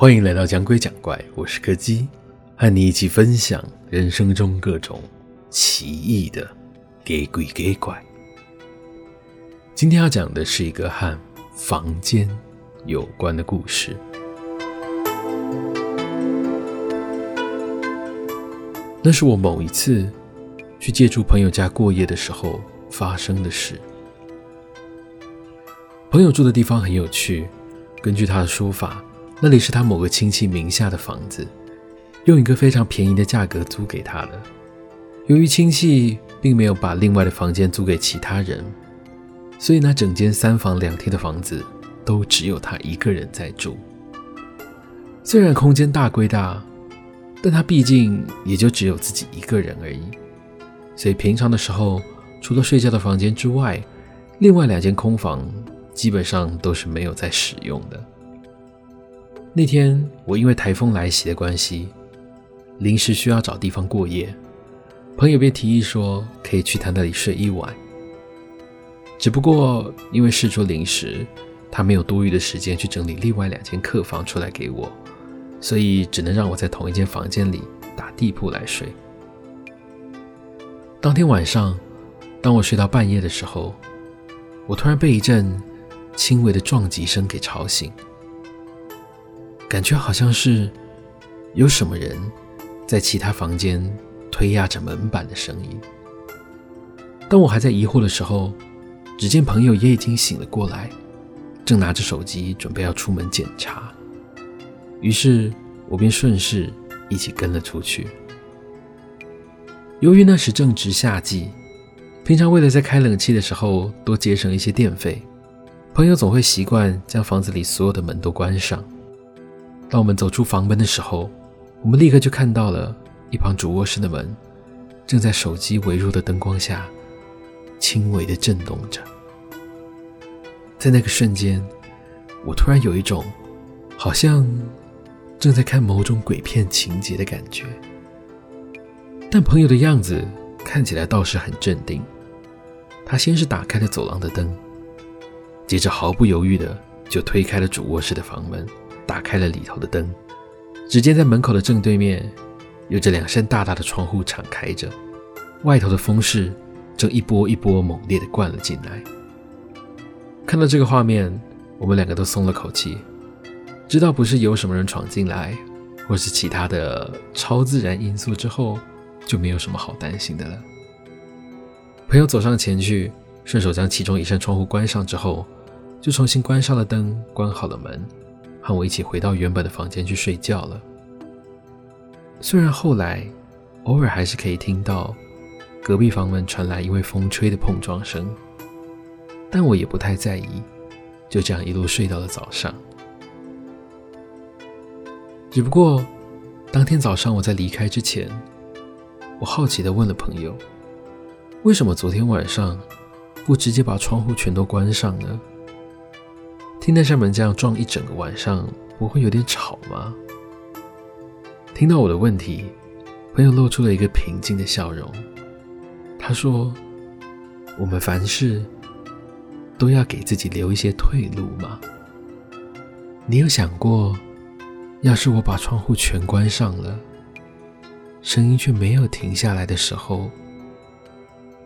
欢迎来到讲鬼讲怪，我是柯基，和你一起分享人生中各种奇异的给鬼给怪。今天要讲的是一个和房间有关的故事。那是我某一次去借住朋友家过夜的时候发生的事。朋友住的地方很有趣，根据他的说法，那里是他某个亲戚名下的房子，用一个非常便宜的价格租给他的。由于亲戚并没有把另外的房间租给其他人，所以那整间三房两厅的房子都只有他一个人在住。虽然空间大归大，但他毕竟也就只有自己一个人而已，所以平常的时候，除了睡觉的房间之外，另外两间空房基本上都是没有在使用的。那天我因为台风来袭的关系，临时需要找地方过夜，朋友便提议说可以去他那里睡一晚。只不过因为事出临时，他没有多余的时间去整理另外两间客房出来给我，所以只能让我在同一间房间里打地铺来睡。当天晚上，当我睡到半夜的时候，我突然被一阵轻微的撞击声给吵醒。感觉好像是有什么人在其他房间推压着门板的声音。当我还在疑惑的时候，只见朋友也已经醒了过来，正拿着手机准备要出门检查。于是我便顺势一起跟了出去。由于那时正值夏季，平常为了在开冷气的时候多节省一些电费，朋友总会习惯将房子里所有的门都关上。当我们走出房门的时候，我们立刻就看到了一旁主卧室的门正在手机微弱的灯光下轻微的震动着。在那个瞬间，我突然有一种好像正在看某种鬼片情节的感觉。但朋友的样子看起来倒是很镇定，他先是打开了走廊的灯，接着毫不犹豫的就推开了主卧室的房门。打开了里头的灯，只见在门口的正对面，有着两扇大大的窗户敞开着，外头的风势正一波一波猛烈地灌了进来。看到这个画面，我们两个都松了口气，知道不是有什么人闯进来，或是其他的超自然因素之后，就没有什么好担心的了。朋友走上前去，顺手将其中一扇窗户关上之后，就重新关上了灯，关好了门。和我一起回到原本的房间去睡觉了。虽然后来偶尔还是可以听到隔壁房门传来因为风吹的碰撞声，但我也不太在意，就这样一路睡到了早上。只不过当天早上我在离开之前，我好奇地问了朋友：“为什么昨天晚上不直接把窗户全都关上呢？”听那扇门这样撞一整个晚上，不会有点吵吗？听到我的问题，朋友露出了一个平静的笑容。他说：“我们凡事都要给自己留一些退路嘛。你有想过，要是我把窗户全关上了，声音却没有停下来的时候，